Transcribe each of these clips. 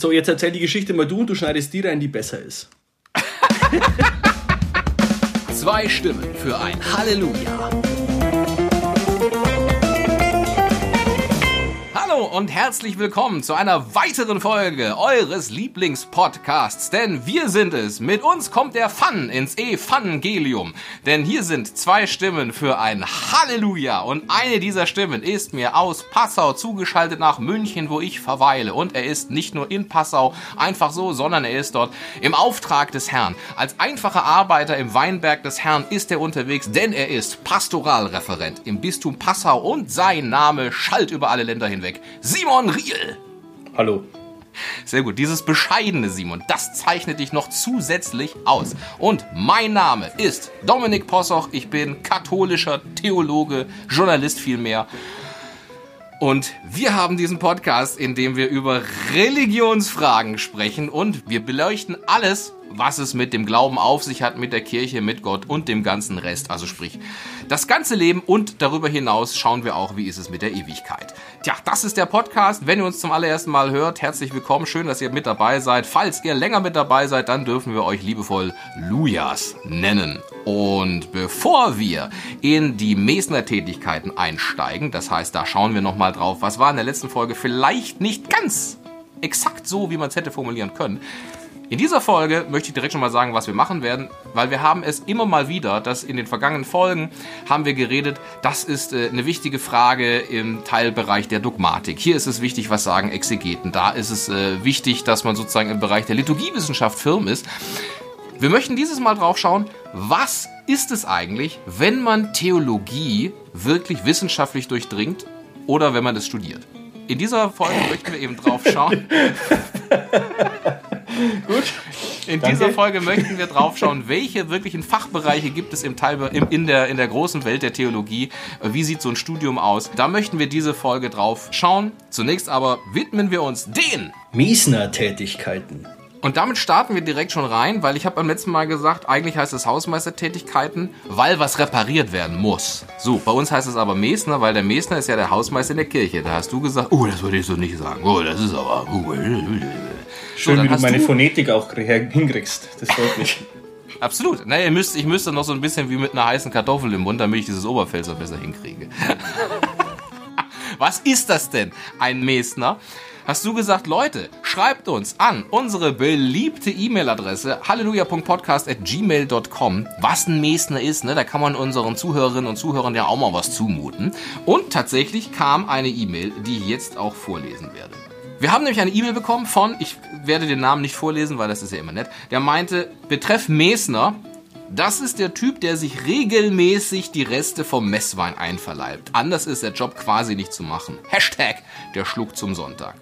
So, jetzt erzähl die Geschichte mal du und du schneidest die rein, die besser ist. Zwei Stimmen für ein Halleluja. Und herzlich willkommen zu einer weiteren Folge eures Lieblingspodcasts. Denn wir sind es. Mit uns kommt der Fun ins Evangelium. Denn hier sind zwei Stimmen für ein Halleluja. Und eine dieser Stimmen ist mir aus Passau zugeschaltet nach München, wo ich verweile. Und er ist nicht nur in Passau einfach so, sondern er ist dort im Auftrag des Herrn. Als einfacher Arbeiter im Weinberg des Herrn ist er unterwegs, denn er ist Pastoralreferent im Bistum Passau und sein Name schallt über alle Länder hinweg. Simon Riel. Hallo. Sehr gut, dieses bescheidene Simon, das zeichnet dich noch zusätzlich aus. Und mein Name ist Dominik Possoch, ich bin katholischer Theologe, Journalist vielmehr. Und wir haben diesen Podcast, in dem wir über Religionsfragen sprechen und wir beleuchten alles, was es mit dem Glauben auf sich hat, mit der Kirche, mit Gott und dem ganzen Rest. Also sprich, das ganze Leben und darüber hinaus schauen wir auch, wie ist es mit der Ewigkeit. Tja, das ist der Podcast. Wenn ihr uns zum allerersten Mal hört, herzlich willkommen. Schön, dass ihr mit dabei seid. Falls ihr länger mit dabei seid, dann dürfen wir euch liebevoll Lujas nennen. Und bevor wir in die Mesner-Tätigkeiten einsteigen, das heißt, da schauen wir nochmal drauf, was war in der letzten Folge vielleicht nicht ganz exakt so, wie man es hätte formulieren können. In dieser Folge möchte ich direkt schon mal sagen, was wir machen werden, weil wir haben es immer mal wieder, dass in den vergangenen Folgen haben wir geredet, das ist äh, eine wichtige Frage im Teilbereich der Dogmatik. Hier ist es wichtig, was sagen Exegeten. Da ist es äh, wichtig, dass man sozusagen im Bereich der Liturgiewissenschaft firm ist. Wir möchten dieses Mal drauf schauen, was ist es eigentlich, wenn man Theologie wirklich wissenschaftlich durchdringt oder wenn man es studiert. In dieser Folge möchten wir eben drauf schauen. Gut. In Danke. dieser Folge möchten wir drauf schauen, welche wirklichen Fachbereiche gibt es im Teil, in, der, in der großen Welt der Theologie. Wie sieht so ein Studium aus? Da möchten wir diese Folge drauf schauen. Zunächst aber widmen wir uns den Miesner-Tätigkeiten. Und damit starten wir direkt schon rein, weil ich habe beim letzten Mal gesagt, eigentlich heißt es Hausmeistertätigkeiten, weil was repariert werden muss. So, bei uns heißt es aber Mesner, weil der Mesner ist ja der Hausmeister in der Kirche. Da hast du gesagt, oh, das würde ich so nicht sagen. Oh, das ist aber... Schön, so, wie du meine du Phonetik auch hinkriegst. Das freut mich. Absolut. Naja, ihr müsst, ich müsste noch so ein bisschen wie mit einer heißen Kartoffel im Mund, damit ich dieses Oberpfälzer besser hinkriege. Was ist das denn? Ein Mesner? Hast du gesagt, Leute, schreibt uns an unsere beliebte E-Mail-Adresse halleluja.podcast.gmail.com, was ein Mesner ist, ne? Da kann man unseren Zuhörerinnen und Zuhörern ja auch mal was zumuten. Und tatsächlich kam eine E-Mail, die ich jetzt auch vorlesen werde. Wir haben nämlich eine E-Mail bekommen von, ich werde den Namen nicht vorlesen, weil das ist ja immer nett, der meinte, betreff Mesner, das ist der Typ, der sich regelmäßig die Reste vom Messwein einverleibt. Anders ist der Job quasi nicht zu machen. Hashtag der Schluck zum Sonntag.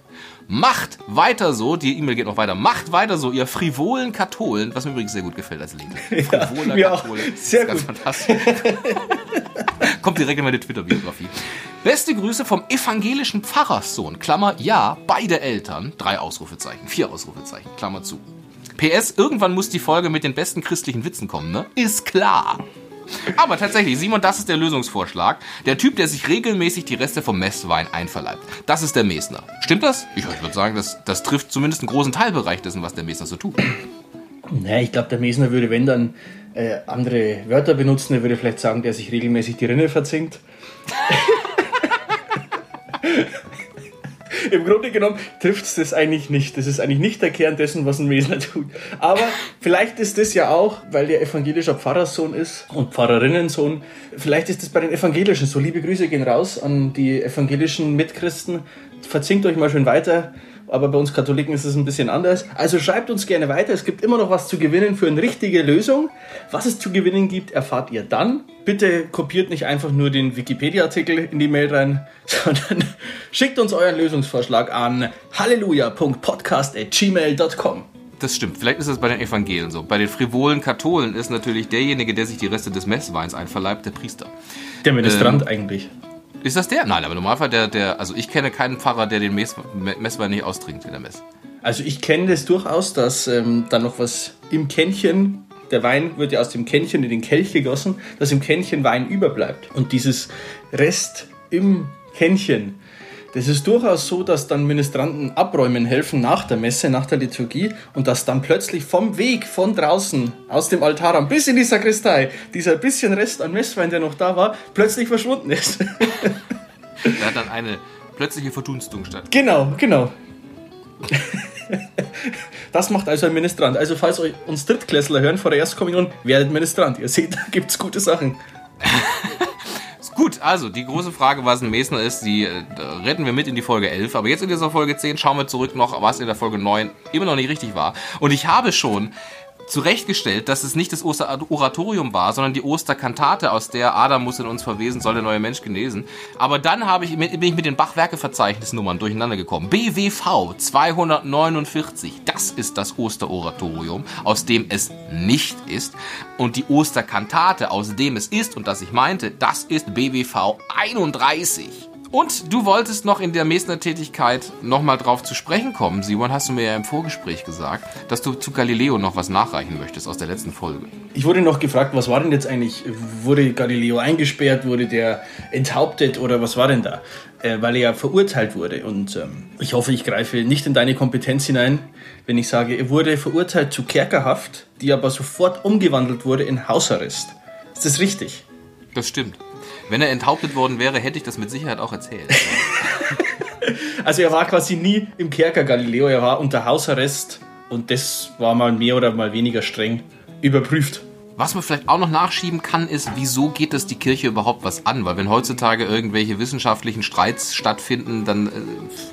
Macht weiter so, die E-Mail geht noch weiter, macht weiter so, ihr frivolen Katholen, was mir übrigens sehr gut gefällt als Leser. Frivoler ja, Kathole. Sehr das ist gut. ganz fantastisch. Kommt direkt in meine Twitter-Biografie. Beste Grüße vom evangelischen Pfarrerssohn, Klammer, ja, beide Eltern, drei Ausrufezeichen, vier Ausrufezeichen, Klammer zu. PS, irgendwann muss die Folge mit den besten christlichen Witzen kommen, ne? Ist klar. Aber tatsächlich, Simon, das ist der Lösungsvorschlag. Der Typ, der sich regelmäßig die Reste vom Messwein einverleibt. Das ist der Mesner. Stimmt das? Ich, ich würde sagen, das, das trifft zumindest einen großen Teilbereich dessen, was der Mesner so tut. Naja, ich glaube, der Mesner würde, wenn dann, äh, andere Wörter benutzen. Er würde vielleicht sagen, der sich regelmäßig die Rinne verzinkt. Im Grunde genommen trifft es das eigentlich nicht. Das ist eigentlich nicht der Kern dessen, was ein Mesner tut. Aber vielleicht ist das ja auch, weil der evangelischer Pfarrerssohn ist und Pfarrerinnensohn, vielleicht ist das bei den Evangelischen so. Liebe Grüße gehen raus an die evangelischen Mitchristen. Verzinkt euch mal schön weiter aber bei uns Katholiken ist es ein bisschen anders. Also schreibt uns gerne weiter. Es gibt immer noch was zu gewinnen für eine richtige Lösung. Was es zu gewinnen gibt, erfahrt ihr dann. Bitte kopiert nicht einfach nur den Wikipedia-Artikel in die Mail rein, sondern schickt uns euren Lösungsvorschlag an halleluja.podcast.gmail.com. Das stimmt. Vielleicht ist es bei den Evangelien so. Bei den frivolen Katholen ist natürlich derjenige, der sich die Reste des Messweins einverleibt, der Priester. Der Ministrant ähm, eigentlich. Ist das der? Nein, aber normalerweise der, der, also ich kenne keinen Pfarrer, der den Mess, Messwein nicht austrinkt in der Mess. Also ich kenne das durchaus, dass ähm, dann noch was im Kännchen, der Wein wird ja aus dem Kännchen in den Kelch gegossen, dass im Kännchen Wein überbleibt. Und dieses Rest im Kännchen, Das ist durchaus so, dass dann Ministranten abräumen helfen nach der Messe, nach der Liturgie und dass dann plötzlich vom Weg von draußen aus dem Altarraum bis in die Sakristei dieser bisschen Rest an Messwein, der noch da war, plötzlich verschwunden ist. da hat dann eine plötzliche Verdunstung statt. Genau, genau. Das macht also ein Ministrant. Also falls euch uns Drittklässler hören vor der Erstkommunion, werdet Ministrant. Ihr seht, da gibt es gute Sachen. Gut, also die große Frage, was ein Mesner ist, die äh, retten wir mit in die Folge 11. Aber jetzt in dieser Folge 10 schauen wir zurück noch, was in der Folge 9 immer noch nicht richtig war. Und ich habe schon zurechtgestellt, dass es nicht das Osteroratorium war, sondern die Osterkantate, aus der Adam muss in uns verwesen, soll der neue Mensch genesen. Aber dann habe ich, bin ich mit den Bachwerkeverzeichnisnummern durcheinander gekommen. BWV 249, das ist das Osteroratorium, aus dem es nicht ist. Und die Osterkantate, aus dem es ist und das ich meinte, das ist BWV 31. Und du wolltest noch in der Mesner-Tätigkeit nochmal drauf zu sprechen kommen, Simon, hast du mir ja im Vorgespräch gesagt, dass du zu Galileo noch was nachreichen möchtest aus der letzten Folge. Ich wurde noch gefragt, was war denn jetzt eigentlich, wurde Galileo eingesperrt, wurde der enthauptet oder was war denn da? Äh, weil er ja verurteilt wurde. Und ähm, ich hoffe, ich greife nicht in deine Kompetenz hinein, wenn ich sage, er wurde verurteilt zu Kerkerhaft, die aber sofort umgewandelt wurde in Hausarrest. Ist das richtig? Das stimmt. Wenn er enthauptet worden wäre, hätte ich das mit Sicherheit auch erzählt. also er war quasi nie im Kerker Galileo, er war unter Hausarrest und das war mal mehr oder mal weniger streng überprüft. Was man vielleicht auch noch nachschieben kann, ist, wieso geht es die Kirche überhaupt was an? Weil wenn heutzutage irgendwelche wissenschaftlichen Streits stattfinden, dann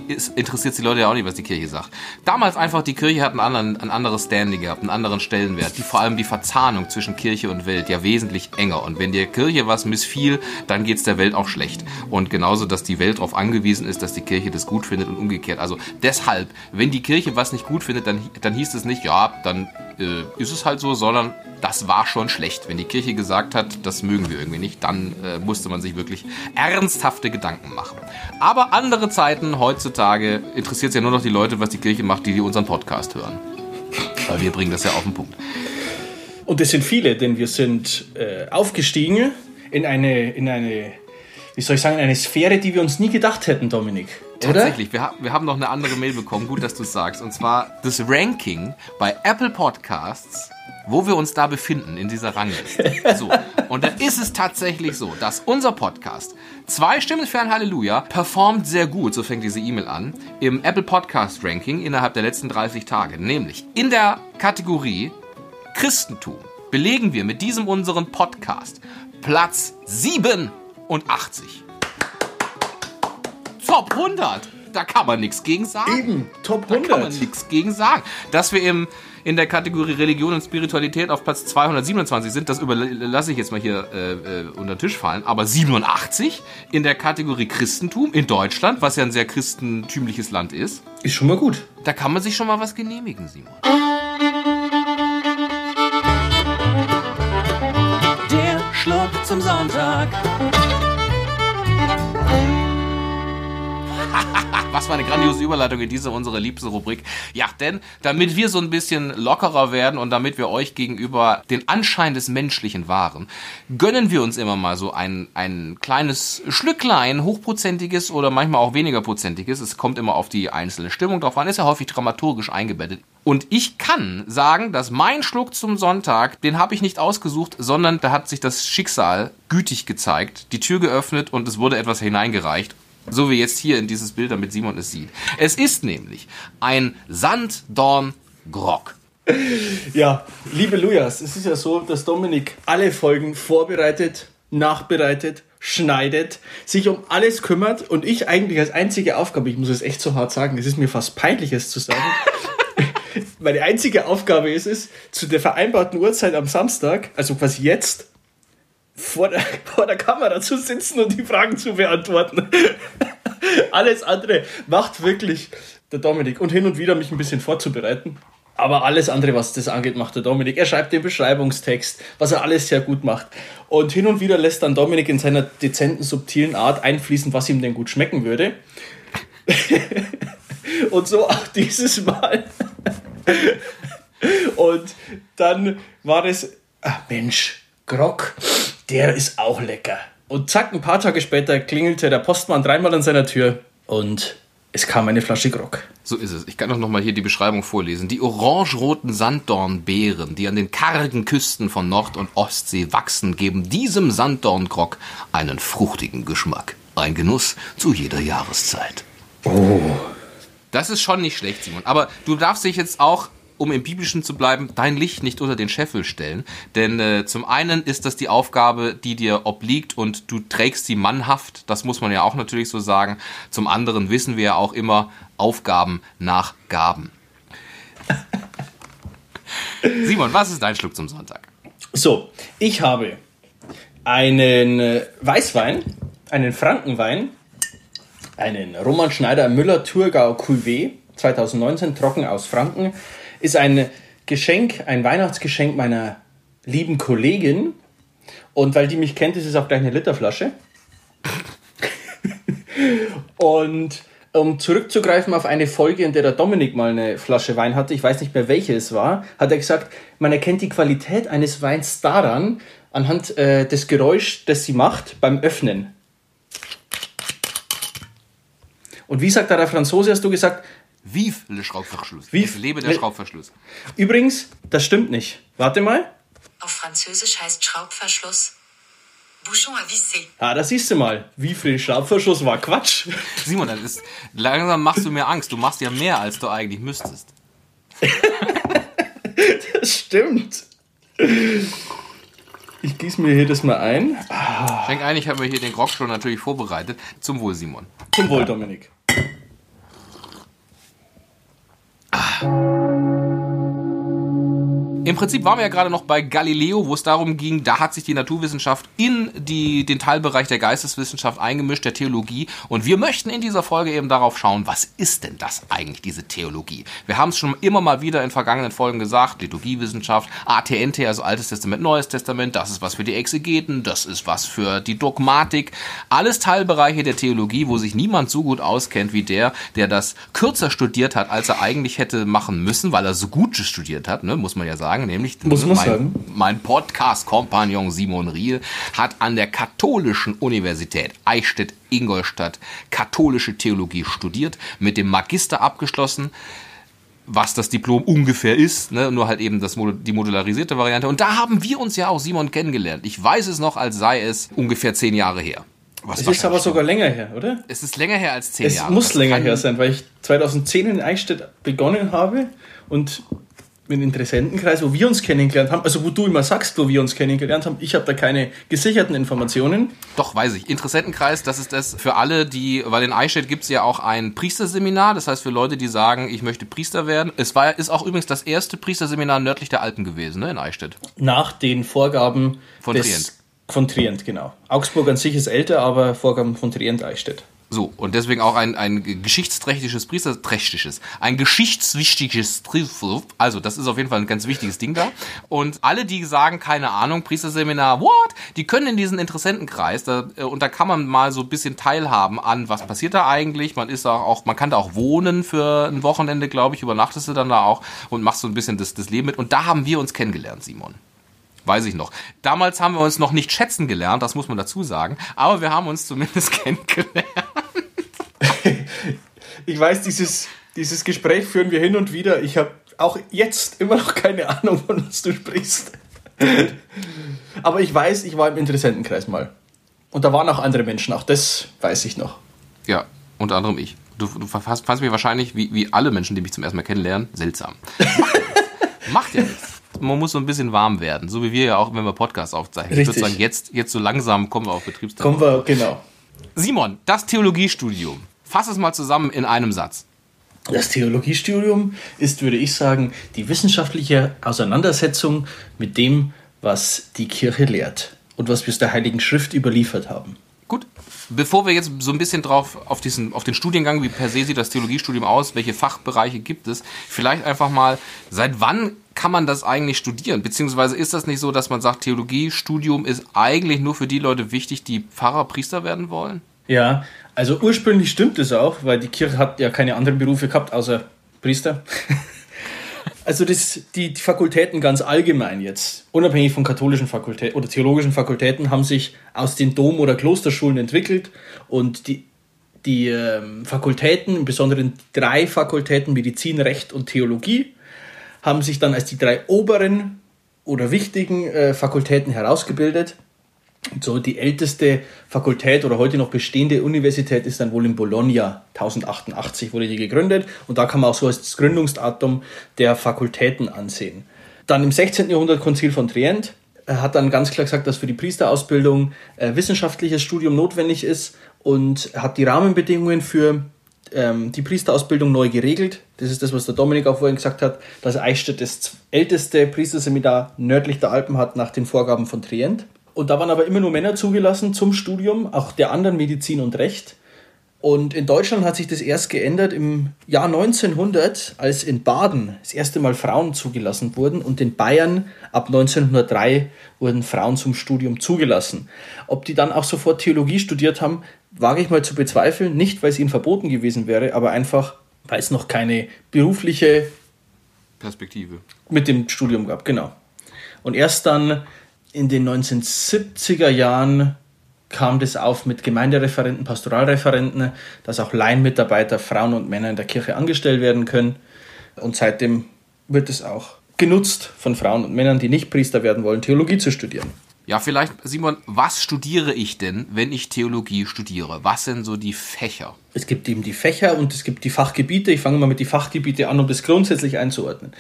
äh, interessiert es die Leute ja auch nicht, was die Kirche sagt. Damals einfach, die Kirche hat einen anderen, ein anderes Standing gehabt, einen anderen Stellenwert. Die, vor allem die Verzahnung zwischen Kirche und Welt ja wesentlich enger. Und wenn der Kirche was missfiel, dann geht es der Welt auch schlecht. Und genauso, dass die Welt darauf angewiesen ist, dass die Kirche das gut findet und umgekehrt. Also deshalb, wenn die Kirche was nicht gut findet, dann, dann hieß es nicht, ja, dann äh, ist es halt so, sondern das war schon schlecht. Wenn die Kirche gesagt hat, das mögen wir irgendwie nicht, dann äh, musste man sich wirklich ernsthafte Gedanken machen. Aber andere Zeiten, heutzutage, interessiert es ja nur noch die Leute, was die Kirche macht, die, die unseren Podcast hören. Weil wir bringen das ja auf den Punkt. Und es sind viele, denn wir sind äh, aufgestiegen in eine, in eine, wie soll ich sagen, in eine Sphäre, die wir uns nie gedacht hätten, Dominik. Tatsächlich, wir, wir, haben noch eine andere Mail bekommen, gut, dass du es sagst. Und zwar das Ranking bei Apple Podcasts, wo wir uns da befinden in dieser Rangliste. So, und da ist es tatsächlich so, dass unser Podcast Zwei Stimmen für ein Halleluja performt sehr gut, so fängt diese E-Mail an, im Apple Podcast Ranking innerhalb der letzten 30 Tage. Nämlich in der Kategorie Christentum belegen wir mit diesem unseren Podcast Platz 87. Top 100. Da kann man nichts gegen sagen. Eben, Top 100. Da kann man nichts gegen sagen. Dass wir im, in der Kategorie Religion und Spiritualität auf Platz 227 sind, das überlasse ich jetzt mal hier äh, äh, unter den Tisch fallen. Aber 87 in der Kategorie Christentum in Deutschland, was ja ein sehr christentümliches Land ist. Ist schon mal gut. Da kann man sich schon mal was genehmigen, Simon. Der Schluck zum Sonntag. Was für eine grandiose Überleitung in diese unsere liebste Rubrik. Ja, denn damit wir so ein bisschen lockerer werden und damit wir euch gegenüber den Anschein des Menschlichen wahren, gönnen wir uns immer mal so ein, ein kleines Schlücklein, hochprozentiges oder manchmal auch weniger prozentiges. Es kommt immer auf die einzelne Stimmung drauf an, ist ja häufig dramaturgisch eingebettet. Und ich kann sagen, dass mein Schluck zum Sonntag, den habe ich nicht ausgesucht, sondern da hat sich das Schicksal gütig gezeigt, die Tür geöffnet und es wurde etwas hineingereicht. So wie jetzt hier in dieses Bild, damit Simon es sieht. Es ist nämlich ein Sanddorn-Grog. Ja, liebe Lujas, es ist ja so, dass Dominik alle Folgen vorbereitet, nachbereitet, schneidet, sich um alles kümmert und ich eigentlich als einzige Aufgabe, ich muss es echt so hart sagen, es ist mir fast peinlich, es zu sagen, meine einzige Aufgabe ist es, zu der vereinbarten Uhrzeit am Samstag, also quasi jetzt, vor der, vor der Kamera zu sitzen und die Fragen zu beantworten. alles andere macht wirklich der Dominik und hin und wieder mich ein bisschen vorzubereiten. Aber alles andere, was das angeht, macht der Dominik. Er schreibt den Beschreibungstext, was er alles sehr gut macht. Und hin und wieder lässt dann Dominik in seiner dezenten, subtilen Art einfließen, was ihm denn gut schmecken würde. und so auch dieses Mal. und dann war es, ach Mensch, Grog, der ist auch lecker. Und zack, ein paar Tage später klingelte der Postmann dreimal an seiner Tür. und es kam eine Flasche Grog. So ist es. Ich kann doch noch mal hier die Beschreibung vorlesen. Die orangeroten Sanddornbeeren, die an den kargen Küsten von Nord- und Ostsee wachsen, geben diesem Sanddorngrog einen fruchtigen Geschmack. Ein Genuss zu jeder Jahreszeit. Oh. Das ist schon nicht schlecht, Simon. Aber du darfst dich jetzt auch, um im Biblischen zu bleiben, dein Licht nicht unter den Scheffel stellen. Denn äh, zum einen ist das die Aufgabe, die dir obliegt und du trägst sie mannhaft. Das muss man ja auch natürlich so sagen. Zum anderen wissen wir ja auch immer Aufgaben nach Gaben. Simon, was ist dein Schluck zum Sonntag? So, ich habe einen äh, Weißwein, einen Frankenwein, einen Roman Schneider Müller Thurgau Cuvée 2019, trocken aus Franken. Ist ein Geschenk, ein Weihnachtsgeschenk meiner lieben Kollegin. Und weil die mich kennt, ist es auch gleich eine Literflasche. Und um zurückzugreifen auf eine Folge, in der der Dominik mal eine Flasche Wein hatte, ich weiß nicht mehr welche es war, hat er gesagt, man erkennt die Qualität eines Weins daran, anhand äh, des Geräusch, das sie macht beim Öffnen. Und wie sagt da der Franzose, hast du gesagt? Vive le Schraubverschluss. Vive Es lebe der Schraubverschluss. Übrigens, das stimmt nicht. Warte mal. Auf Französisch heißt Schraubverschluss Bouchon à visser. Ah, da siehst du mal. Wie viel Schraubverschluss war Quatsch. Simon, das ist, langsam machst du mir Angst. Du machst ja mehr, als du eigentlich müsstest. Das stimmt. Ich gieße mir hier das mal ein. Schenk ein, ich habe mir hier den Grog schon natürlich vorbereitet. Zum Wohl, Simon. Zum Wohl, Dominik. Ah. Im Prinzip waren wir ja gerade noch bei Galileo, wo es darum ging, da hat sich die Naturwissenschaft in die, den Teilbereich der Geisteswissenschaft eingemischt, der Theologie. Und wir möchten in dieser Folge eben darauf schauen, was ist denn das eigentlich, diese Theologie? Wir haben es schon immer mal wieder in vergangenen Folgen gesagt, Liturgiewissenschaft, ATNT, also Altes Testament, Neues Testament, das ist was für die Exegeten, das ist was für die Dogmatik. Alles Teilbereiche der Theologie, wo sich niemand so gut auskennt wie der, der das kürzer studiert hat, als er eigentlich hätte machen müssen, weil er so gut studiert hat, ne, muss man ja sagen, nämlich Muss mein, sagen. mein Podcast-Kompagnon Simon Riel hat an der Katholischen Universität Eichstätt-Ingolstadt katholische Theologie studiert, mit dem Magister abgeschlossen, was das Diplom ungefähr ist, ne? nur halt eben das, die modularisierte Variante. Und da haben wir uns ja auch, Simon, kennengelernt. Ich weiß es noch, als sei es ungefähr zehn Jahre her. Was Es ist aber sogar länger her, oder? es ist länger her als zehn Es Jahre. muss Das länger her sein, weil ich 2010 in Eichstätt begonnen habe und mit dem Interessentenkreis, wo wir uns kennengelernt haben, also wo du immer sagst, wo wir uns kennengelernt haben, ich habe da keine gesicherten Informationen. Doch, weiß ich. Interessentenkreis, das ist das für alle, die, weil in Eichstätt gibt's ja auch ein Priesterseminar, das heißt für Leute, die sagen, ich möchte Priester werden. Es war, ist auch übrigens das erste Priesterseminar nördlich der Alpen gewesen, ne, in Eichstätt. Nach den Vorgaben Von des, Trient. Von Trient, genau. Augsburg an sich ist älter, aber Vorgaben von Trient Eichstätt. So, und deswegen auch ein, ein geschichtsträchtiges Priester, trächtiges, ein geschichtswichtiges also das ist auf jeden Fall ein ganz wichtiges Ding da. Und alle, die sagen, keine Ahnung, Priesterseminar, what? Die können in diesen Interessentenkreis, da, äh, und da kann man mal so ein bisschen teilhaben an, was passiert da eigentlich. Man ist da auch, man kann da auch wohnen für ein Wochenende, glaube ich, übernachtest du dann da auch und machst so ein bisschen das, das Leben mit. Und da haben wir uns kennengelernt, Simon. Weiß ich noch. Damals haben wir uns noch nicht schätzen gelernt, das muss man dazu sagen, aber wir haben uns zumindest kennengelernt. Ich weiß, dieses, dieses Gespräch führen wir hin und wieder. Ich habe auch jetzt immer noch keine Ahnung, von was du sprichst. Aber ich weiß, ich war im Interessentenkreis mal. Und da waren auch andere Menschen, auch das weiß ich noch. Ja, unter anderem ich. Du, du fandst, mich wahrscheinlich, wie, wie alle Menschen, die mich zum ersten Mal kennenlernen, seltsam. Macht ja nichts. Man muss so ein bisschen warm werden, so wie wir ja auch, wenn wir Podcasts aufzeichnen. Ich würde Richtig. sagen, jetzt, jetzt so langsam kommen wir auf Betriebstempo. Kommen wir, genau. Simon, das Theologiestudium. Fass es mal zusammen in einem Satz. Das Theologiestudium ist, würde ich sagen, die wissenschaftliche Auseinandersetzung mit dem, was die Kirche lehrt und was wir aus der Heiligen Schrift überliefert haben. Gut. Bevor wir jetzt so ein bisschen drauf auf diesen auf den Studiengang, wie per se sieht das Theologiestudium aus, welche Fachbereiche gibt es, vielleicht einfach mal, seit wann kann man das eigentlich studieren? Beziehungsweise ist das nicht so, dass man sagt, Theologiestudium ist eigentlich nur für die Leute wichtig, die Pfarrer, Priester werden wollen? Ja, also ursprünglich stimmt es auch, weil die Kirche hat ja keine anderen Berufe gehabt, außer Priester. Also das, die, die Fakultäten ganz allgemein jetzt, unabhängig von katholischen Fakultäten oder theologischen Fakultäten, haben sich aus den Dom- oder Klosterschulen entwickelt und die, Die ähm, Fakultäten, im Besonderen drei Fakultäten, Medizin, Recht und Theologie, haben sich dann als die drei oberen oder wichtigen äh, Fakultäten herausgebildet. So die älteste Fakultät oder heute noch bestehende Universität ist dann wohl in Bologna. 1088 wurde die gegründet und da kann man auch so als Gründungsdatum der Fakultäten ansehen. Dann im 16. Jahrhundert Konzil von Trient Er hat dann ganz klar gesagt, dass für die Priesterausbildung äh, wissenschaftliches Studium notwendig ist und hat die Rahmenbedingungen für ähm, die Priesterausbildung neu geregelt. Das ist das, was der Dominik auch vorhin gesagt hat, dass Eichstätt das älteste Priesterseminar nördlich der Alpen hat nach den Vorgaben von Trient. Und da waren aber immer nur Männer zugelassen zum Studium, auch der anderen Medizin und Recht. Und in Deutschland hat sich das erst geändert im Jahr 1900, als in Baden das erste Mal Frauen zugelassen wurden und in Bayern ab 1903 wurden Frauen zum Studium zugelassen. Ob die dann auch sofort Theologie studiert haben, wage ich mal zu bezweifeln. Nicht, weil es ihnen verboten gewesen wäre, aber einfach, weil es noch keine berufliche Perspektive. mit dem Studium gab, genau. Und erst dann in den 1970er Jahren kam das auf mit Gemeindereferenten, Pastoralreferenten, dass auch Laienmitarbeiter, Frauen und Männer in der Kirche angestellt werden können. Und seitdem wird es auch genutzt von Frauen und Männern, die nicht Priester werden wollen, Theologie zu studieren. Ja, vielleicht, Simon, was studiere ich denn, wenn ich Theologie studiere? Was sind so die Fächer? Es gibt eben die Fächer und es gibt die Fachgebiete. Ich fange mal mit die Fachgebiete an, um das grundsätzlich einzuordnen.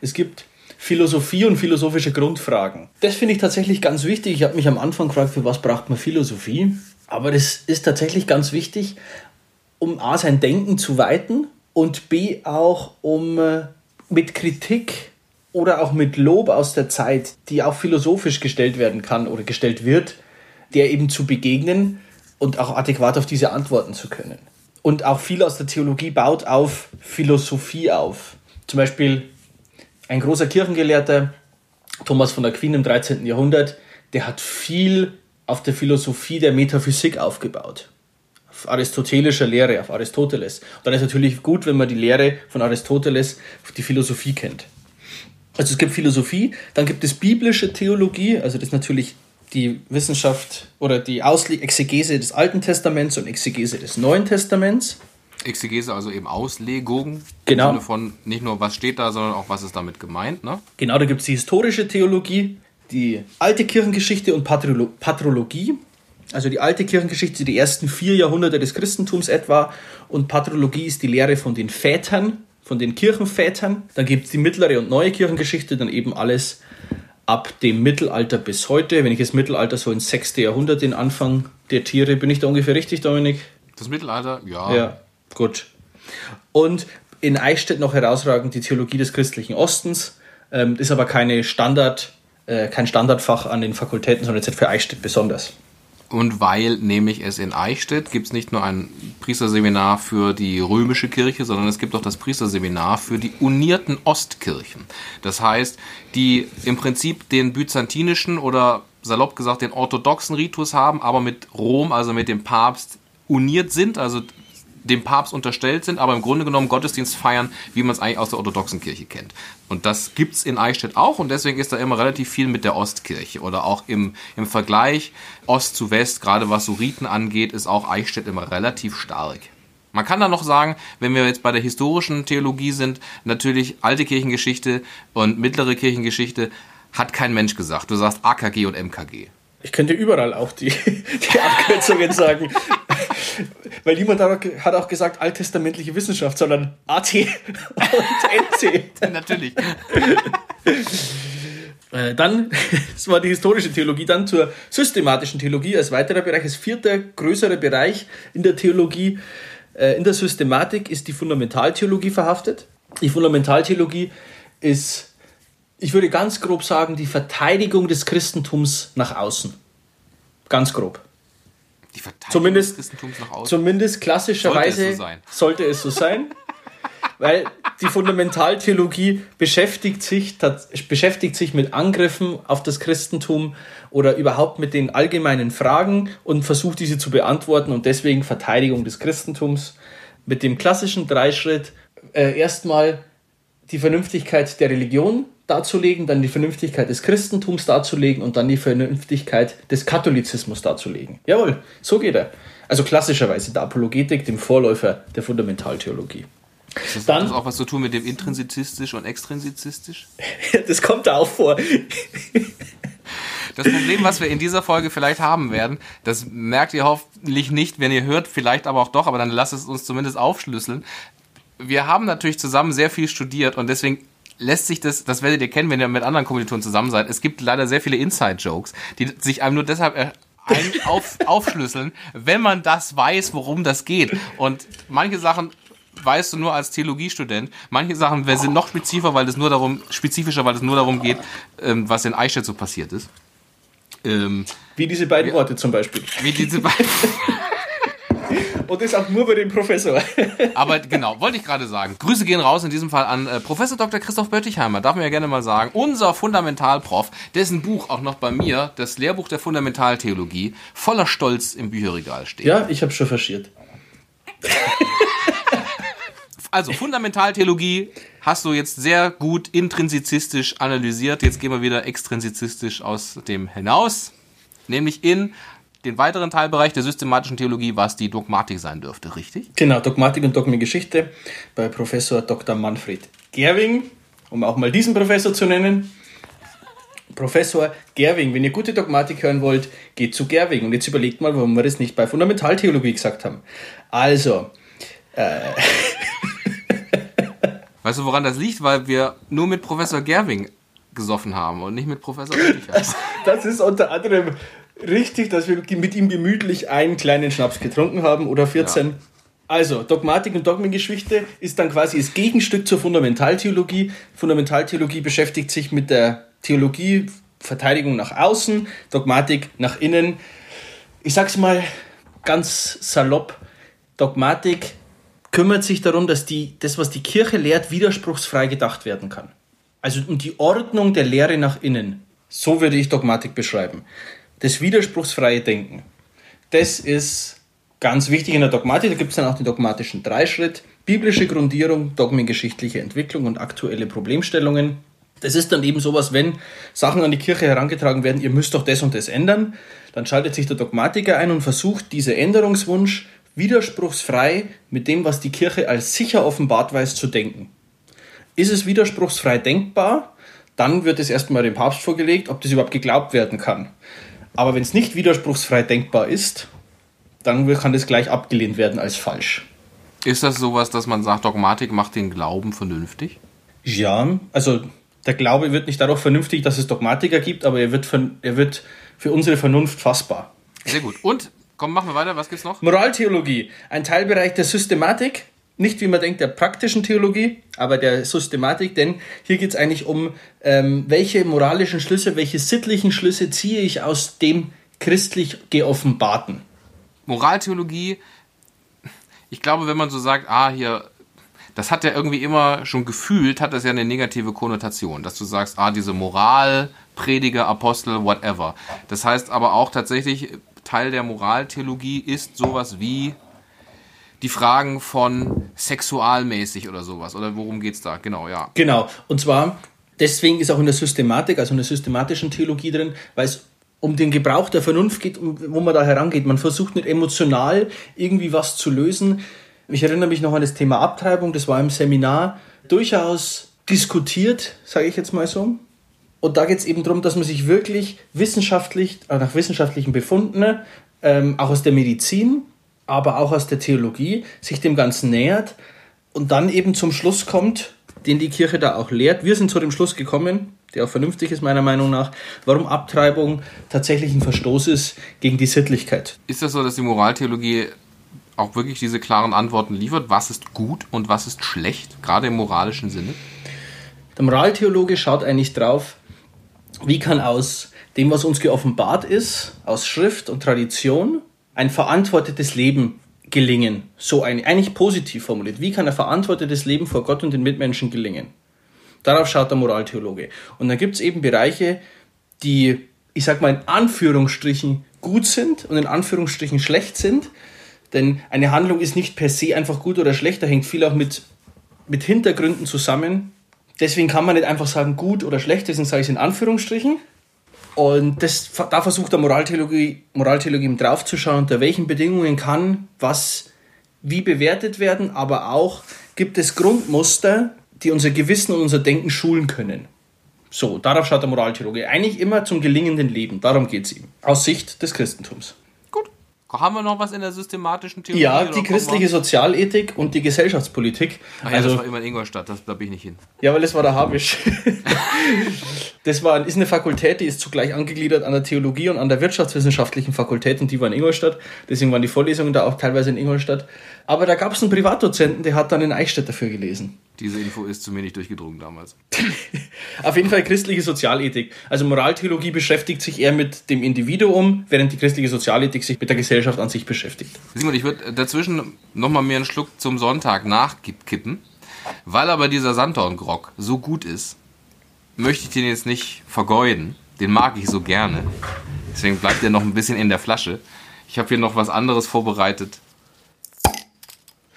Es gibt Philosophie und philosophische Grundfragen. Das finde ich tatsächlich ganz wichtig. Ich habe mich am Anfang gefragt, für was braucht man Philosophie? Aber das ist tatsächlich ganz wichtig, um A, sein Denken zu weiten und B, auch um äh, mit Kritik oder auch mit Lob aus der Zeit, die auch philosophisch gestellt werden kann oder gestellt wird, der eben zu begegnen und auch adäquat auf diese antworten zu können. Und auch viel aus der Theologie baut auf Philosophie auf. Zum Beispiel ein großer Kirchengelehrter, Thomas von Aquin im 13. Jahrhundert, der hat viel auf der Philosophie der Metaphysik aufgebaut. Auf aristotelischer Lehre, auf Aristoteles. Und dann ist natürlich gut, wenn man die Lehre von Aristoteles, die Philosophie kennt. Also es gibt Philosophie, dann gibt es biblische Theologie, also das ist natürlich die Wissenschaft oder die Ausle Exegese des Alten Testaments und Exegese des Neuen Testaments. Exegese, also eben Auslegung. Genau. Im Sinne von nicht nur, was steht da, sondern auch, was ist damit gemeint, ne? Genau, da gibt es die historische Theologie, die alte Kirchengeschichte und Patrolo Patrologie. Also die alte Kirchengeschichte, die ersten vier Jahrhunderte des Christentums etwa. Und Patrologie ist die Lehre von den Vätern, von den Kirchenvätern. Dann gibt es die mittlere und neue Kirchengeschichte, dann eben alles ab dem Mittelalter bis heute. Wenn ich das Mittelalter so ins 6. Jahrhundert, den Anfang der Tiere, bin ich da ungefähr richtig, Dominik? Das Mittelalter, ja. Ja, gut. Und in Eichstätt noch herausragend die Theologie des christlichen Ostens. Ähm, ist aber keine Standard, äh, kein Standardfach an den Fakultäten, sondern jetzt für Eichstätt besonders. Und weil nämlich es in Eichstätt gibt es nicht nur ein Priesterseminar für die römische Kirche, sondern es gibt auch das Priesterseminar für die unierten Ostkirchen. Das heißt, die im Prinzip den byzantinischen oder salopp gesagt den orthodoxen Ritus haben, aber mit Rom, also mit dem Papst, uniert sind, also dem Papst unterstellt sind, aber im Grunde genommen Gottesdienst feiern, wie man es eigentlich aus der orthodoxen Kirche kennt. Und das gibt es in Eichstätt auch und deswegen ist da immer relativ viel mit der Ostkirche. Oder auch im, im Vergleich Ost zu West, gerade was so Riten angeht, ist auch Eichstätt immer relativ stark. Man kann da noch sagen, wenn wir jetzt bei der historischen Theologie sind, natürlich alte Kirchengeschichte und mittlere Kirchengeschichte hat kein Mensch gesagt. Du sagst AKG und MKG. Ich könnte überall auch die, die Abkürzungen sagen. Weil niemand hat auch gesagt alttestamentliche Wissenschaft, sondern AT und NC. Natürlich. Äh, Dann, das war die historische Theologie, dann zur systematischen Theologie als weiterer Bereich, als vierter größerer Bereich in der Theologie. Äh, In der Systematik ist die Fundamentaltheologie verhaftet. Die Fundamentaltheologie ist, ich würde ganz grob sagen, die Verteidigung des Christentums nach außen. Ganz grob. Die Verteidigung Zumindest- des Christentums nach außen. Zumindest klassischerweise Sollte es so sein. Weil die Fundamentaltheologie beschäftigt sich, beschäftigt sich mit Angriffen auf das Christentum oder überhaupt mit den allgemeinen Fragen und versucht diese zu beantworten und deswegen Verteidigung des Christentums mit dem klassischen Dreischritt äh, erstmal die Vernünftigkeit der Religion darzulegen, dann die Vernünftigkeit des Christentums darzulegen und dann die Vernünftigkeit des Katholizismus darzulegen. Jawohl, so geht er. Also klassischerweise der Apologetik, dem Vorläufer der Fundamentaltheologie. Das hat Dann- das auch was zu tun mit dem intrinsizistisch und extrinsizistisch? Das kommt da auch vor. Das Problem, was wir in dieser Folge vielleicht haben werden, das merkt ihr hoffentlich nicht, wenn ihr hört, vielleicht aber auch doch, aber dann lasst es uns zumindest aufschlüsseln. Wir haben natürlich zusammen sehr viel studiert und deswegen lässt sich das, das werdet ihr kennen, wenn ihr mit anderen Kommilitonen zusammen seid. Es gibt leider sehr viele Inside-Jokes, die sich einem nur deshalb äh, auf, aufschlüsseln, wenn man das weiß, worum das geht. Und manche Sachen weißt du nur als Theologiestudent. Manche Sachen sind noch spezifischer, weil es nur darum, spezifischer, weil es nur darum geht, ähm, was in Eichstätt so passiert ist. Ähm, Wie diese beiden Worte zum Beispiel. wie diese beiden. Und das auch nur bei dem Professor. Aber genau, wollte ich gerade sagen. Grüße gehen raus in diesem Fall an äh, Professor Dr. Christoph Böttichheimer, darf man ja gerne mal sagen. Unser Fundamentalprof, dessen Buch auch noch bei mir, das Lehrbuch der Fundamentaltheologie, voller Stolz im Bücherregal steht. Ja, ich habe schon verschiert. Also Fundamentaltheologie hast du jetzt sehr gut intrinsizistisch analysiert. Jetzt gehen wir wieder extrinsizistisch aus dem hinaus, nämlich in den weiteren Teilbereich der systematischen Theologie, was die Dogmatik sein dürfte, richtig? Genau, Dogmatik und Dogmengeschichte bei Professor Dr. Manfred Gerwing, um auch mal diesen Professor zu nennen. Professor Gerwing, wenn ihr gute Dogmatik hören wollt, geht zu Gerwing. Und jetzt überlegt mal, warum wir das nicht bei Fundamentaltheologie gesagt haben. Also, Weißt du, woran das liegt? Weil wir nur mit Professor Gerwing gesoffen haben und nicht mit Professor Bötticheimer. das ist unter anderem richtig, dass wir mit ihm gemütlich einen kleinen Schnaps getrunken haben oder 14. Also, Dogmatik und Dogmengeschichte ist dann quasi das Gegenstück zur Fundamentaltheologie. Fundamentaltheologie beschäftigt sich mit der Theologie, Verteidigung nach außen, Dogmatik nach innen. Ich sag's mal ganz salopp: Dogmatik kümmert sich darum, dass die, das, was die Kirche lehrt, widerspruchsfrei gedacht werden kann. Also um die Ordnung der Lehre nach innen. So würde ich Dogmatik beschreiben. Das widerspruchsfreie Denken. Das ist ganz wichtig in der Dogmatik. Da gibt es dann auch den dogmatischen Dreischritt. Biblische Grundierung, dogmengeschichtliche Entwicklung und aktuelle Problemstellungen. Das ist dann eben sowas, wenn Sachen an die Kirche herangetragen werden, ihr müsst doch das und das ändern, dann schaltet sich der Dogmatiker ein und versucht, diese Änderungswunsch widerspruchsfrei mit dem, was die Kirche als sicher offenbart weiß, zu denken. Ist es widerspruchsfrei denkbar, dann wird es erstmal dem Papst vorgelegt, ob das überhaupt geglaubt werden kann. Aber wenn es nicht widerspruchsfrei denkbar ist, dann kann das gleich abgelehnt werden als falsch. Ist das sowas, dass man sagt, Dogmatik macht den Glauben vernünftig? Ja, also der Glaube wird nicht dadurch vernünftig, dass es Dogmatiker gibt, aber er wird, für, er wird für unsere Vernunft fassbar. Sehr gut. Und, komm, machen wir weiter. Was gibt's noch? Moraltheologie, ein Teilbereich der Systematik, nicht wie man denkt der praktischen Theologie, aber der Systematik, denn hier geht es eigentlich um, ähm, welche moralischen Schlüsse, welche sittlichen Schlüsse ziehe ich aus dem christlich Geoffenbarten. Moraltheologie, ich glaube, wenn man so sagt, ah, hier, das hat ja irgendwie immer schon gefühlt, hat das ja eine negative Konnotation, dass du sagst, ah, diese Moral, Prediger, Apostel, whatever. Das heißt aber auch tatsächlich, Teil der Moraltheologie ist sowas wie die Fragen von sexualmäßig oder sowas. Oder worum geht's da? Genau, ja. Genau, und zwar, deswegen ist auch in der Systematik, also in der systematischen Theologie drin, weil es um den Gebrauch der Vernunft geht, um, wo man da herangeht. Man versucht nicht emotional irgendwie was zu lösen. Ich erinnere mich noch an das Thema Abtreibung, das war im Seminar durchaus diskutiert, sage ich jetzt mal so. Und da geht es eben darum, dass man sich wirklich wissenschaftlich, äh, nach wissenschaftlichen Befunden, ähm, auch aus der Medizin, aber auch aus der Theologie, sich dem Ganzen nähert und dann eben zum Schluss kommt, den die Kirche da auch lehrt. Wir sind zu dem Schluss gekommen, der auch vernünftig ist meiner Meinung nach, warum Abtreibung tatsächlich ein Verstoß ist gegen die Sittlichkeit. Ist das so, dass die Moraltheologie auch wirklich diese klaren Antworten liefert? Was ist gut und was ist schlecht, gerade im moralischen Sinne? Der Moraltheologe schaut eigentlich drauf, wie kann aus dem, was uns geoffenbart ist, aus Schrift und Tradition, ein verantwortetes Leben gelingen. So ein, eigentlich positiv formuliert. Wie kann ein verantwortetes Leben vor Gott und den Mitmenschen gelingen? Darauf schaut der Moraltheologe. Und dann gibt es eben Bereiche, die, ich sag mal in Anführungsstrichen gut sind und in Anführungsstrichen schlecht sind. Denn eine Handlung ist nicht per se einfach gut oder schlecht, da hängt viel auch mit, mit Hintergründen zusammen, deswegen kann man nicht einfach sagen, gut oder schlecht, deswegen sage ich es in Anführungsstrichen. Und das, da versucht der Moraltheologie, Moraltheologie eben draufzuschauen, unter welchen Bedingungen kann was wie bewertet werden, aber auch gibt es Grundmuster, die unser Gewissen und unser Denken schulen können. So, darauf schaut der Moraltheologe. Eigentlich immer zum gelingenden Leben. Darum geht es ihm. Aus Sicht des Christentums. Haben wir noch was in der systematischen Theorie? Ja, die christliche Sozialethik und die Gesellschaftspolitik. Ach ja, also, das war immer in Ingolstadt, das, da bin ich nicht hin. ja, weil das war der Habisch. das war, ist eine Fakultät, die ist zugleich angegliedert an der Theologie und an der wirtschaftswissenschaftlichen Fakultät und die war in Ingolstadt. Deswegen waren die Vorlesungen da auch teilweise in Ingolstadt. Aber da gab es einen Privatdozenten, der hat dann in Eichstätt dafür gelesen. Diese Info ist zu mir nicht durchgedrungen damals. Auf jeden Fall christliche Sozialethik. Also Moraltheologie beschäftigt sich eher mit dem Individuum, während die christliche Sozialethik sich mit der Gesellschaft an sich beschäftigt. Simon, ich würde dazwischen nochmal mir einen Schluck zum Sonntag nachkippen. Weil aber dieser Sanddorngrog so gut ist, möchte ich den jetzt nicht vergeuden. Den mag ich so gerne. Deswegen bleibt er noch ein bisschen in der Flasche. Ich habe hier noch was anderes vorbereitet.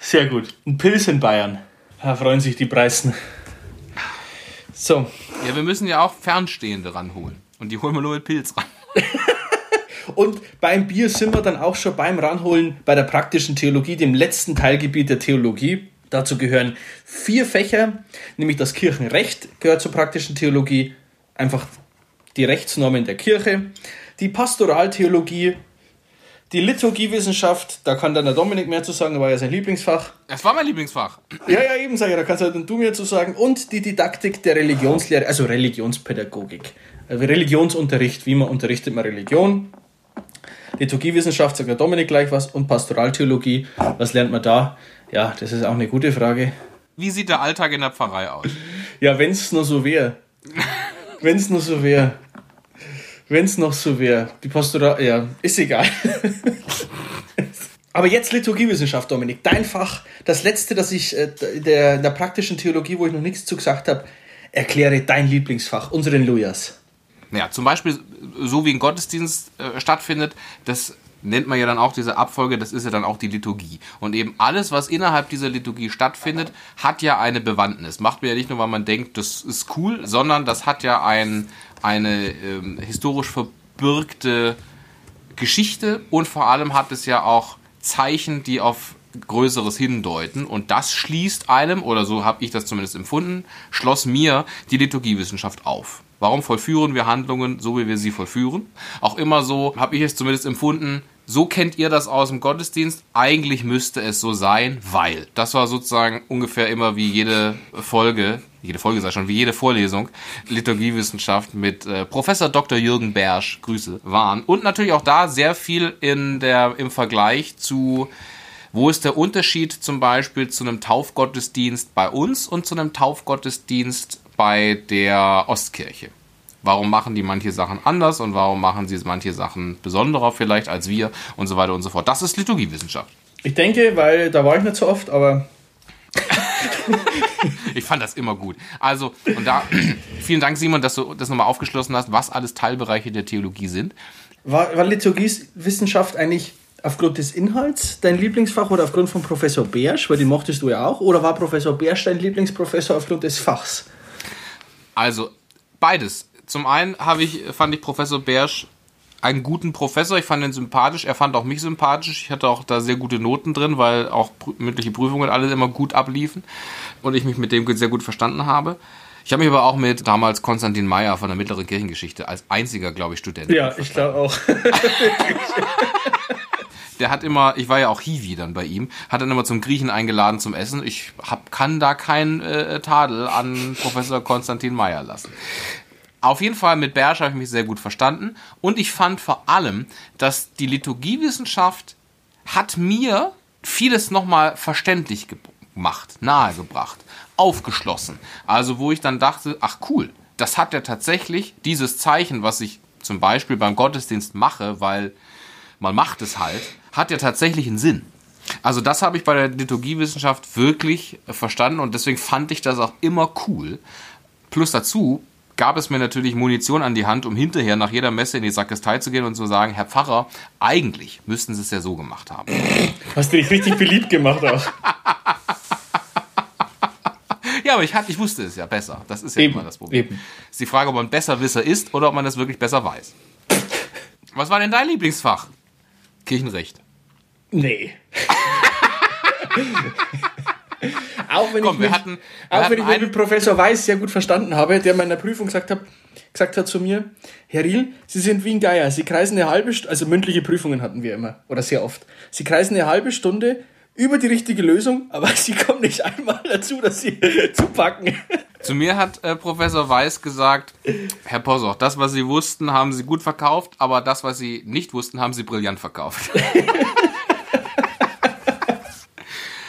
Sehr gut. Ein Pilz in Bayern. Da freuen sich die Preisen. So, Ja, wir müssen ja auch Fernstehende ranholen. Und die holen wir nur mit Pilz ran. und beim Bier sind wir dann auch schon beim Ranholen bei der praktischen Theologie, dem letzten Teilgebiet der Theologie. Dazu gehören vier Fächer, nämlich das Kirchenrecht gehört zur praktischen Theologie, einfach die Rechtsnormen der Kirche, die Pastoraltheologie, die Liturgiewissenschaft, da kann dann der Dominik mehr zu sagen, da war ja sein Lieblingsfach. Das war mein Lieblingsfach. Ja, ja, eben, sag ich, da kannst halt dann du mir zu sagen. Und die Didaktik der Religionslehre, also Religionspädagogik. Also Religionsunterricht, wie man unterrichtet man Religion. Liturgiewissenschaft, sagt der Dominik gleich was. Und Pastoraltheologie, was lernt man da? Ja, das ist auch eine gute Frage. Wie sieht der Alltag in der Pfarrei aus? Ja, wenn's nur so wäre. wenn's nur so wäre. Wenn's noch so wäre. Die Pastoral, ja, ist egal. Aber jetzt Liturgiewissenschaft, Dominik. Dein Fach, das letzte, das ich äh, der, der praktischen Theologie, wo ich noch nichts zu gesagt habe, erkläre dein Lieblingsfach, unseren Lujas. Ja, zum Beispiel, so wie ein Gottesdienst äh, stattfindet, das nennt man ja dann auch diese Abfolge, das ist ja dann auch die Liturgie. Und eben alles, was innerhalb dieser Liturgie stattfindet, hat ja eine Bewandtnis. Macht man ja nicht nur, weil man denkt, das ist cool, sondern das hat ja ein, eine ähm, historisch verbürgte Geschichte und vor allem hat es ja auch Zeichen, die auf Größeres hindeuten und das schließt einem, oder so habe ich das zumindest empfunden, schloss mir die Liturgiewissenschaft auf. Warum vollführen wir Handlungen so, wie wir sie vollführen? Auch immer so habe ich es zumindest empfunden, so kennt ihr das aus dem Gottesdienst. Eigentlich müsste es so sein, weil. Das war sozusagen ungefähr immer wie jede Folge, jede Folge sei schon, wie jede Vorlesung, Liturgiewissenschaft mit äh, Professor Dr. Jürgen Bersch, Grüße, waren. Und natürlich auch da sehr viel in der, im Vergleich zu wo ist der Unterschied zum Beispiel zu einem Taufgottesdienst bei uns und zu einem Taufgottesdienst bei der Ostkirche? Warum machen die manche Sachen anders und warum machen sie manche Sachen besonderer vielleicht als wir und so weiter und so fort? Das ist Liturgiewissenschaft. Ich denke, weil da war ich nicht so oft, aber Ich fand das immer gut. Also, und da, vielen Dank, Simon, dass du das nochmal aufgeschlossen hast, was alles Teilbereiche der Theologie sind. war, war Liturgiewissenschaft eigentlich aufgrund des Inhalts dein Lieblingsfach oder aufgrund von Professor Bersch, weil den mochtest du ja auch, oder war Professor Bersch dein Lieblingsprofessor aufgrund des Fachs? Also beides. Zum einen habe ich, fand ich Professor Bersch einen guten Professor. Ich fand ihn sympathisch. Er fand auch mich sympathisch. Ich hatte auch da sehr gute Noten drin, weil auch mündliche Prüfungen alle immer gut abliefen und ich mich mit dem sehr gut verstanden habe. Ich habe mich aber auch mit damals Konstantin Meyer von der Mittleren Kirchengeschichte als einziger, glaube ich, Student. Ja, ich glaube auch. Der hat immer, ich war ja auch Hiwi dann bei ihm, hat dann immer zum Griechen eingeladen zum Essen. Ich hab, kann da keinen äh, Tadel an Professor Konstantin Meyer lassen. Auf jeden Fall mit Bersch habe ich mich sehr gut verstanden und ich fand vor allem, dass die Liturgiewissenschaft hat mir vieles nochmal verständlich ge- gemacht, nahegebracht, aufgeschlossen. Also wo ich dann dachte, ach cool, das hat ja tatsächlich dieses Zeichen, was ich zum Beispiel beim Gottesdienst mache, weil man macht es halt, hat ja tatsächlich einen Sinn. Also das habe ich bei der Liturgiewissenschaft wirklich verstanden und deswegen fand ich das auch immer cool. Plus dazu gab es mir natürlich Munition an die Hand, um hinterher nach jeder Messe in die Sakristei zu gehen und zu sagen, Herr Pfarrer, eigentlich müssten Sie es ja so gemacht haben. Hast du dich richtig beliebt gemacht auch. Ja, aber ich, hatte, ich wusste es ja besser. Das ist ja Eben, immer das Problem. eben. Ist die Frage, ob man Besserwisser ist oder ob man das wirklich besser weiß. Was war denn dein Lieblingsfach? Kirchenrecht. Nee. auch wenn Komm, ich, mich, hatten- auch wenn ich mich mit Professor Weiß sehr gut verstanden habe, der in meiner Prüfung gesagt hat, gesagt hat zu mir, Herr Riel, Sie sind wie ein Geier. Sie kreisen eine halbe Stunde, also mündliche Prüfungen hatten wir immer, oder sehr oft. Sie kreisen eine halbe Stunde über die richtige Lösung, aber Sie kommen nicht einmal dazu, dass Sie zupacken. Zu mir hat äh, Professor Weiß gesagt, Herr Possoch, das, was Sie wussten, haben Sie gut verkauft, aber das, was Sie nicht wussten, haben Sie brillant verkauft.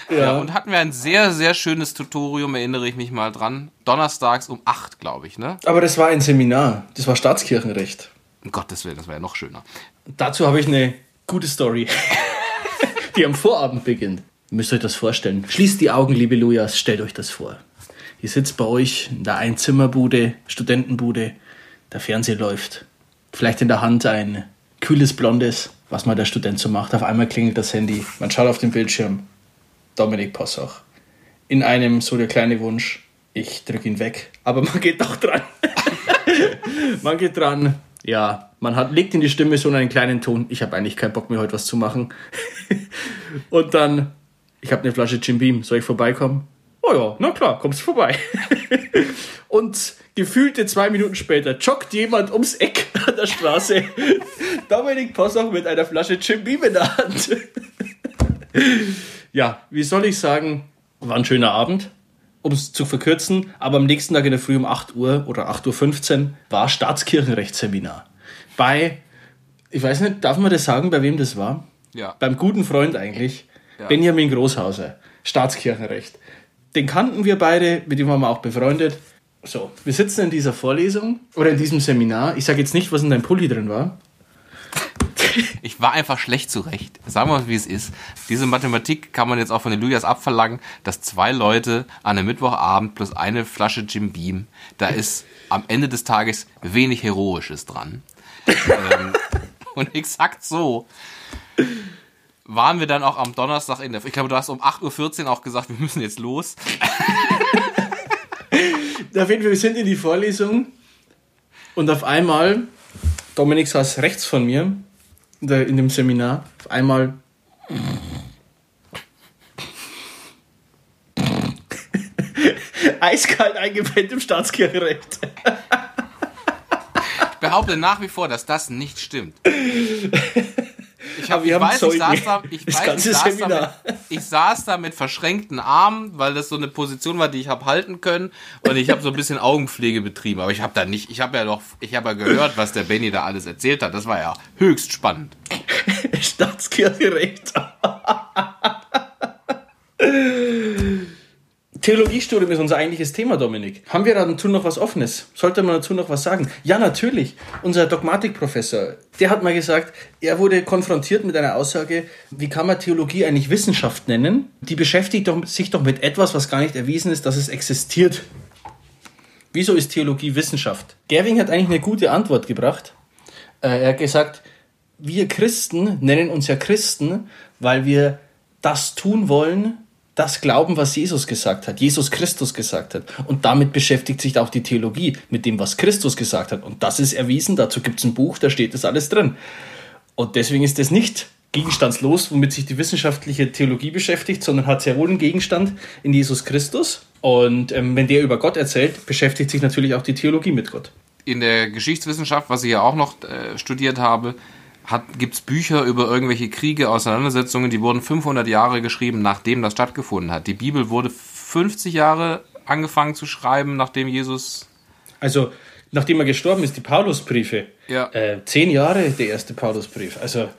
Ja. Und hatten wir ein sehr, sehr schönes Tutorium, erinnere ich mich mal dran. Donnerstags um 8, glaube ich, ne? Aber das war ein Seminar, das war Staatskirchenrecht. Um Gottes Willen, das wäre ja noch schöner. Dazu habe ich eine gute Story, die am Vorabend beginnt. Ihr müsst euch das vorstellen. Schließt die Augen, liebe Lujas, stellt euch das vor. Ihr sitzt bei euch in der Einzimmerbude, Studentenbude, der Fernseher läuft. Vielleicht in der Hand ein kühles Blondes, was mal der Student so macht. Auf einmal klingelt das Handy, man schaut auf den Bildschirm. Dominik Possoch. In einem so der kleine Wunsch, ich drücke ihn weg. Aber man geht doch dran. man geht dran. Ja, man hat, legt in die Stimme so einen kleinen Ton. Ich habe eigentlich keinen Bock mehr, heute was zu machen. Und dann, ich habe eine Flasche Jim Beam. Soll ich vorbeikommen? Oh ja, na klar, kommst vorbei. Und gefühlte zwei Minuten später joggt jemand ums Eck an der Straße. Dominik Possoch mit einer Flasche Jim Beam in der Hand. Ja, wie soll ich sagen, war ein schöner Abend, um es zu verkürzen, aber am nächsten Tag in der Früh um 8 Uhr oder 8.15 Uhr war Staatskirchenrechtsseminar. Bei, ich weiß nicht, darf man das sagen, bei wem das war? Ja. Beim guten Freund eigentlich, Benjamin Großhauser, Staatskirchenrecht. Den kannten wir beide, mit dem waren wir auch befreundet. So, wir sitzen in dieser Vorlesung oder in diesem Seminar. Ich sage jetzt nicht, was in deinem Pulli drin war. Ich war einfach schlecht zurecht. Sagen wir mal, wie es ist. Diese Mathematik kann man jetzt auch von den Lujas abverlangen, dass zwei Leute an einem Mittwochabend plus eine Flasche Jim Beam, da ist am Ende des Tages wenig Heroisches dran. ähm, und exakt so waren wir dann auch am Donnerstag in der. Ich glaube, du hast um 8.14 Uhr auch gesagt, wir müssen jetzt los. Auf jeden Fall, wir sind in die Vorlesung und auf einmal, Dominik saß rechts von mir in, dem Seminar, auf einmal eiskalt eingepennt im Staatskirchenrecht. Ich behaupte nach wie vor, dass das nicht stimmt. Ich, hab, ich weiß, ich saß da, ich, weiß, ich, saß da mit, ich saß da mit verschränkten Armen, weil das so eine Position war, die ich habe halten können und ich habe so ein bisschen Augenpflege betrieben, aber ich habe da nicht, ich habe ja doch, ich habe ja gehört, was der Benny da alles erzählt hat. Das war ja höchst spannend. Staatskirchenrecht. Theologiestudium ist unser eigentliches Thema, Dominik. Haben wir dazu noch was Offenes? Sollte man dazu noch was sagen? Ja, natürlich. Unser Dogmatikprofessor, der hat mal gesagt, er wurde konfrontiert mit einer Aussage, wie kann man Theologie eigentlich Wissenschaft nennen? Die beschäftigt doch, sich doch mit etwas, was gar nicht erwiesen ist, dass es existiert. Wieso ist Theologie Wissenschaft? Gerwing hat eigentlich eine gute Antwort gebracht. Äh, er hat gesagt, wir Christen nennen uns ja Christen, weil wir das tun wollen, das glauben, was Jesus gesagt hat, Jesus Christus gesagt hat. Und damit beschäftigt sich auch die Theologie mit dem, was Christus gesagt hat. Und das ist erwiesen, dazu gibt es ein Buch, da steht das alles drin. Und deswegen ist das nicht gegenstandslos, womit sich die wissenschaftliche Theologie beschäftigt, sondern hat sehr wohl einen Gegenstand in Jesus Christus. Und ähm, wenn der über Gott erzählt, beschäftigt sich natürlich auch die Theologie mit Gott. In der Geschichtswissenschaft, was ich ja auch noch äh, studiert habe, gibt es Bücher über irgendwelche Kriege, Auseinandersetzungen, die wurden 500 Jahre geschrieben, nachdem das stattgefunden hat. Die Bibel wurde 50 Jahre angefangen zu schreiben, nachdem Jesus Also, nachdem er gestorben ist, die Paulusbriefe. Ja. Äh, zehn Jahre der erste Paulusbrief. Also,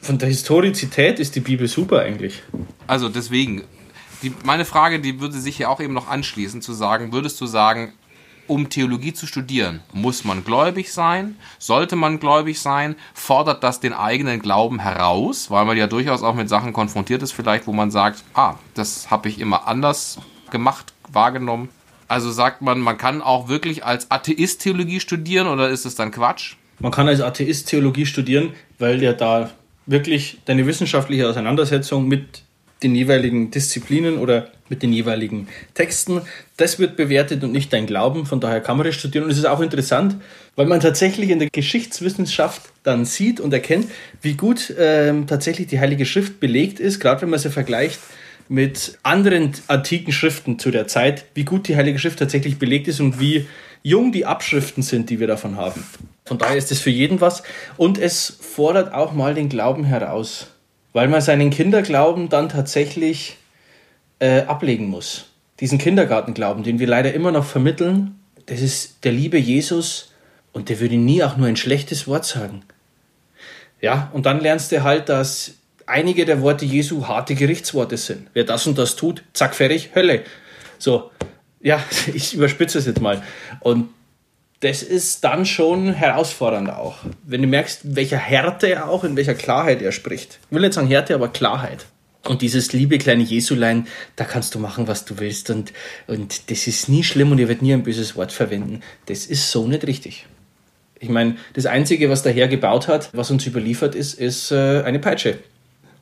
von der Historizität ist die Bibel super eigentlich. Also deswegen, die, meine Frage, die würde sich ja auch eben noch anschließen, zu sagen, würdest du sagen, um Theologie zu studieren, muss man gläubig sein? Sollte man gläubig sein? Fordert das den eigenen Glauben heraus? Weil man ja durchaus auch mit Sachen konfrontiert ist, vielleicht, wo man sagt, ah, das habe ich immer anders gemacht, wahrgenommen. Also sagt man, man kann auch wirklich als Atheist Theologie studieren oder ist es dann Quatsch? Man kann als Atheist Theologie studieren, weil der da wirklich deine wissenschaftliche Auseinandersetzung mit den jeweiligen Disziplinen oder mit den jeweiligen Texten. Das wird bewertet und nicht dein Glauben. Von daher kann man das studieren. Und es ist auch interessant, weil man tatsächlich in der Geschichtswissenschaft dann sieht und erkennt, wie gut ähm, tatsächlich die Heilige Schrift belegt ist, gerade wenn man sie vergleicht mit anderen antiken Schriften zu der Zeit, wie gut die Heilige Schrift tatsächlich belegt ist und wie jung die Abschriften sind, die wir davon haben. Von daher ist es für jeden was. Und es fordert auch mal den Glauben heraus, weil man seinen Kinderglauben dann tatsächlich äh, ablegen muss. Diesen Kindergartenglauben, den wir leider immer noch vermitteln, das ist der liebe Jesus und der würde nie auch nur ein schlechtes Wort sagen. Ja, und dann lernst du halt, dass einige der Worte Jesu harte Gerichtsworte sind. Wer das und das tut, zack, fertig, Hölle. So, ja, ich überspitze es jetzt mal. Und das ist dann schon herausfordernd auch. Wenn du merkst, welcher Härte er auch, in welcher Klarheit er spricht. Ich will nicht sagen Härte, aber Klarheit. Und dieses liebe kleine Jesulein, da kannst du machen, was du willst. Und, und das ist nie schlimm und er wird nie ein böses Wort verwenden. Das ist so nicht richtig. Ich meine, das Einzige, was der Herr gebaut hat, was uns überliefert ist, ist äh, eine Peitsche.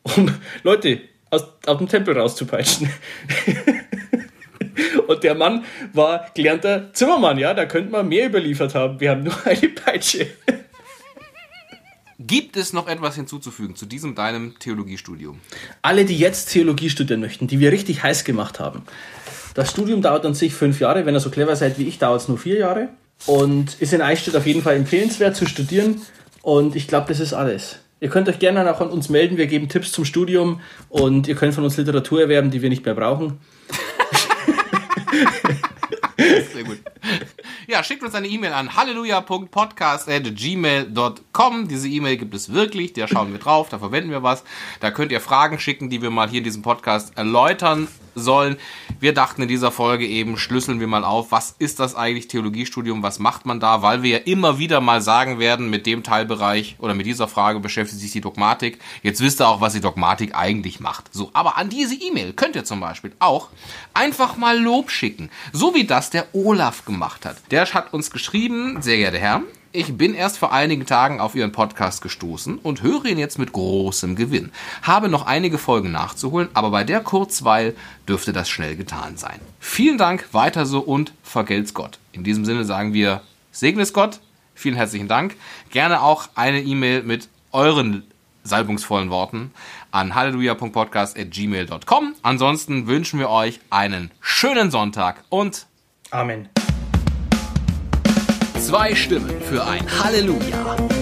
Um Leute aus, aus dem Tempel rauszupeitschen. Und der Mann war gelernter Zimmermann, ja, da könnte man mehr überliefert haben. Wir haben nur eine Peitsche. Gibt es noch etwas hinzuzufügen zu diesem deinem Theologiestudium? Alle, die jetzt Theologie studieren möchten, die wir richtig heiß gemacht haben. Das Studium dauert an sich fünf Jahre. Wenn ihr so clever seid wie ich, dauert es nur vier Jahre. Und ist in Eichstätt auf jeden Fall empfehlenswert zu studieren. Und ich glaube, das ist alles. Ihr könnt euch gerne auch an uns melden. Wir geben Tipps zum Studium und ihr könnt von uns Literatur erwerben, die wir nicht mehr brauchen. Sehr gut. Ja, schickt uns eine E-Mail an halleluja.podcast.gmail.com. Diese E-Mail gibt es wirklich, da schauen wir drauf, da verwenden wir was. Da könnt ihr Fragen schicken, die wir mal hier in diesem Podcast erläutern sollen. Wir dachten in dieser Folge eben, schlüsseln wir mal auf, was ist das eigentlich Theologiestudium, was macht man da, weil wir ja immer wieder mal sagen werden, mit dem Teilbereich oder mit dieser Frage beschäftigt sich die Dogmatik. Jetzt wisst ihr auch, was die Dogmatik eigentlich macht. So, aber an diese E-Mail könnt ihr zum Beispiel auch einfach mal Lob schicken, so wie das der Olaf gemacht hat. Der hat uns geschrieben, sehr geehrter Herr, ich bin erst vor einigen Tagen auf Ihren Podcast gestoßen und höre ihn jetzt mit großem Gewinn. Habe noch einige Folgen nachzuholen, aber bei der Kurzweil dürfte das schnell getan sein. Vielen Dank, weiter so und vergelt's Gott. In diesem Sinne sagen wir, segne es Gott. Vielen herzlichen Dank. Gerne auch eine E-Mail mit euren salbungsvollen Worten an halleluja.podcast.gmail.com. Ansonsten wünschen wir euch einen schönen Sonntag und Amen. Zwei Stimmen für ein Halleluja.